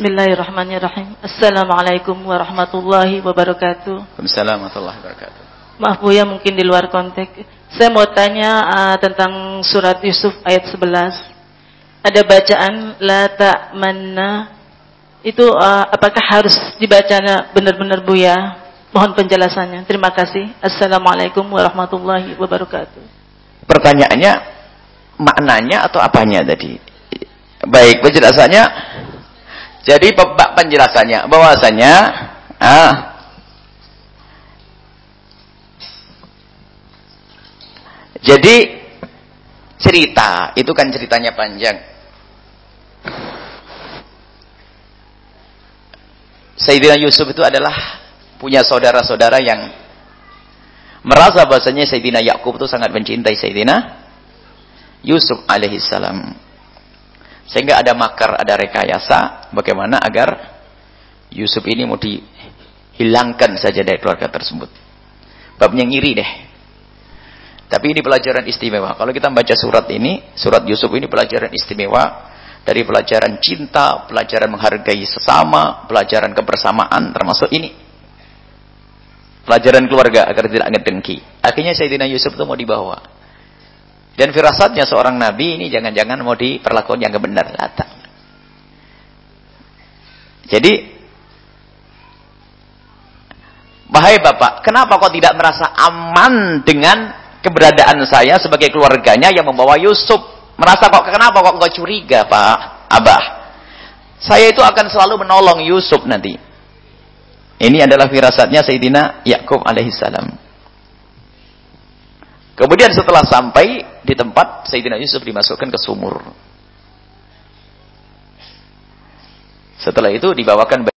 Bismillahirrahmanirrahim. Assalamualaikum warahmatullahi wabarakatuh. Waalaikumsalam warahmatullahi wabarakatuh. Maaf Bu ya mungkin di luar konteks. Saya mau tanya uh, tentang surat Yusuf ayat 11. Ada bacaan la ta'manna itu uh, apakah harus dibacanya benar-benar Bu ya? Mohon penjelasannya. Terima kasih. Assalamualaikum warahmatullahi wabarakatuh. Pertanyaannya maknanya atau apanya tadi? Baik, penjelasannya jadi penjelasannya bahwasanya ah, jadi cerita itu kan ceritanya panjang. Sayyidina Yusuf itu adalah punya saudara-saudara yang merasa bahasanya Sayyidina Yakub itu sangat mencintai Sayyidina Yusuf alaihissalam. Sehingga ada makar, ada rekayasa bagaimana agar Yusuf ini mau dihilangkan saja dari keluarga tersebut. Babnya ngiri deh. Tapi ini pelajaran istimewa. Kalau kita membaca surat ini, surat Yusuf ini pelajaran istimewa dari pelajaran cinta, pelajaran menghargai sesama, pelajaran kebersamaan termasuk ini. Pelajaran keluarga agar tidak ngedengki. Akhirnya Sayyidina Yusuf itu mau dibawa. Dan firasatnya seorang nabi ini jangan-jangan mau diperlakukan yang benar. Lata. Jadi, bahaya Bapak, kenapa kok tidak merasa aman dengan keberadaan saya sebagai keluarganya yang membawa Yusuf? Merasa kok kenapa kok enggak curiga, Pak? Abah. Saya itu akan selalu menolong Yusuf nanti. Ini adalah firasatnya Sayyidina Yakub alaihissalam. Kemudian setelah sampai di tempat Sayyidina Yusuf dimasukkan ke sumur. Setelah itu dibawakan